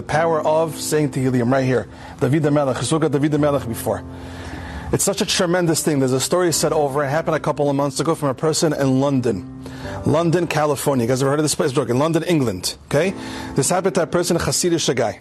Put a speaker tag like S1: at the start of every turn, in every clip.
S1: The power of saying Tehillim right here. David the Melech. Look David the Melech before. It's such a tremendous thing. There's a story said over. It happened a couple of months ago from a person in London. London, California. You guys ever heard of this place? In London, England. Okay? This happened to a person, a Hasidic guy.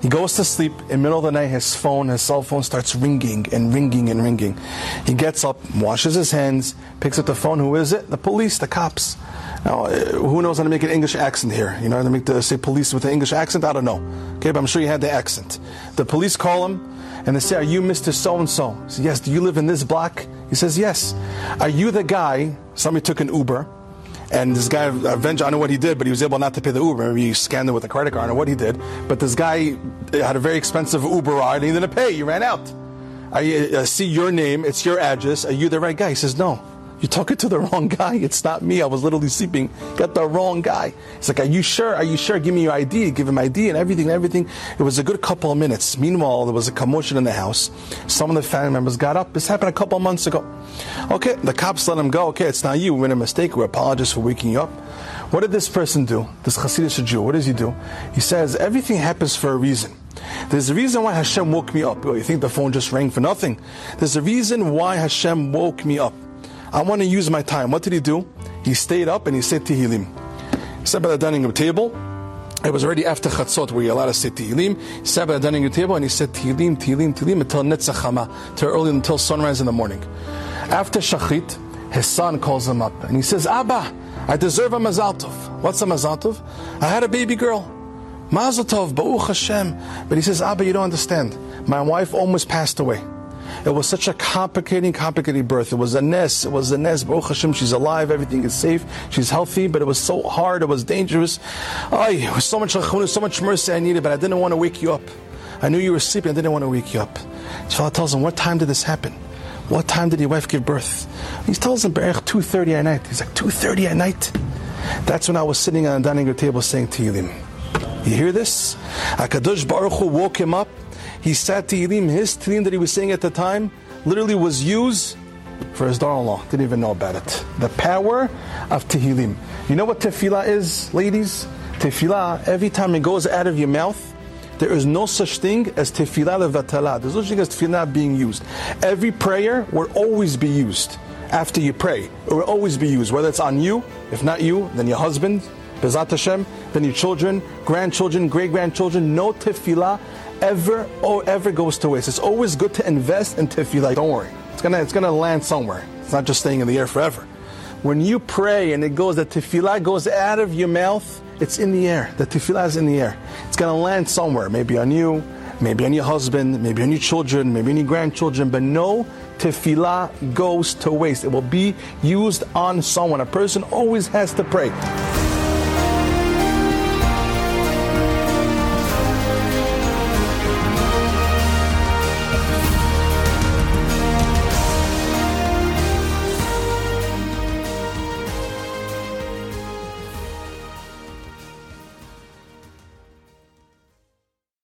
S1: He goes to sleep. In middle of the night, his phone, his cell phone starts ringing and ringing and ringing. He gets up, washes his hands, picks up the phone. Who is it? The police, the cops. Now, uh, who knows how to make an English accent here? You know how to make the say police with an English accent? I don't know. Okay, but I'm sure you had the accent. The police call him and they say, "Are you Mr. So and So?" "Yes." Do you live in this block? He says, "Yes." Are you the guy? Somebody took an Uber. And this guy, I don't know what he did, but he was able not to pay the Uber. Maybe he scanned it with a credit card. I don't know what he did. But this guy had a very expensive Uber ride and he didn't pay. He ran out. I uh, see your name. It's your address. Are you the right guy? He says, no. You're talking to the wrong guy. It's not me. I was literally sleeping. Got the wrong guy. He's like, Are you sure? Are you sure? Give me your ID. Give him ID and everything and everything. It was a good couple of minutes. Meanwhile, there was a commotion in the house. Some of the family members got up. This happened a couple of months ago. Okay, the cops let him go. Okay, it's not you. We made a mistake. We apologize for waking you up. What did this person do? This Hasidic Jew, what does he do? He says, Everything happens for a reason. There's a reason why Hashem woke me up. You think the phone just rang for nothing? There's a reason why Hashem woke me up. I want to use my time. What did he do? He stayed up and he said Tehillim. He sat by the dining room table. It was already after Chatzot where you're allowed to say Tehillim. He sat by the dining room table and he said Tehillim, Tehillim, Tehillim until Netz HaChama, till early until sunrise in the morning. After Shacharit, his son calls him up and he says, Abba, I deserve a Mazal Tov. What's a Mazal Tov? I had a baby girl. Mazal Tov, Baruch Hashem. But he says, Abba, you don't understand. My wife almost passed away. It was such a complicating, complicated birth. It was a nest. It was a nest. Baruch Hashem, she's alive. Everything is safe. She's healthy, but it was so hard. It was dangerous. Ay, it was so much so much mercy I needed, but I didn't want to wake you up. I knew you were sleeping. I didn't want to wake you up. So Allah tells him, what time did this happen? What time did your wife give birth? He tells him, 2.30 at night. He's like, 2.30 at night? That's when I was sitting on the dining room table saying Tehillim. You you hear this? HaKadosh Baruch Hu woke him up he said Tehillim, his Tehillim that he was saying at the time, literally was used for his daughter-in-law. Didn't even know about it. The power of Tehillim. You know what tefillah is, ladies? Tefillah, every time it goes out of your mouth, there is no such thing as tefillah levatala. There's no such thing as tefillah being used. Every prayer will always be used after you pray. It will always be used, whether it's on you, if not you, then your husband, B'ezrat Hashem, then your children, grandchildren, great grandchildren. No tefillah ever or ever goes to waste. It's always good to invest in tefillah. Don't worry, it's gonna it's gonna land somewhere. It's not just staying in the air forever. When you pray and it goes, the tefillah goes out of your mouth. It's in the air. The tefillah is in the air. It's gonna land somewhere, maybe on you, maybe on your husband, maybe on your children, maybe on your grandchildren. But no tefillah goes to waste. It will be used on someone. A person always has to pray.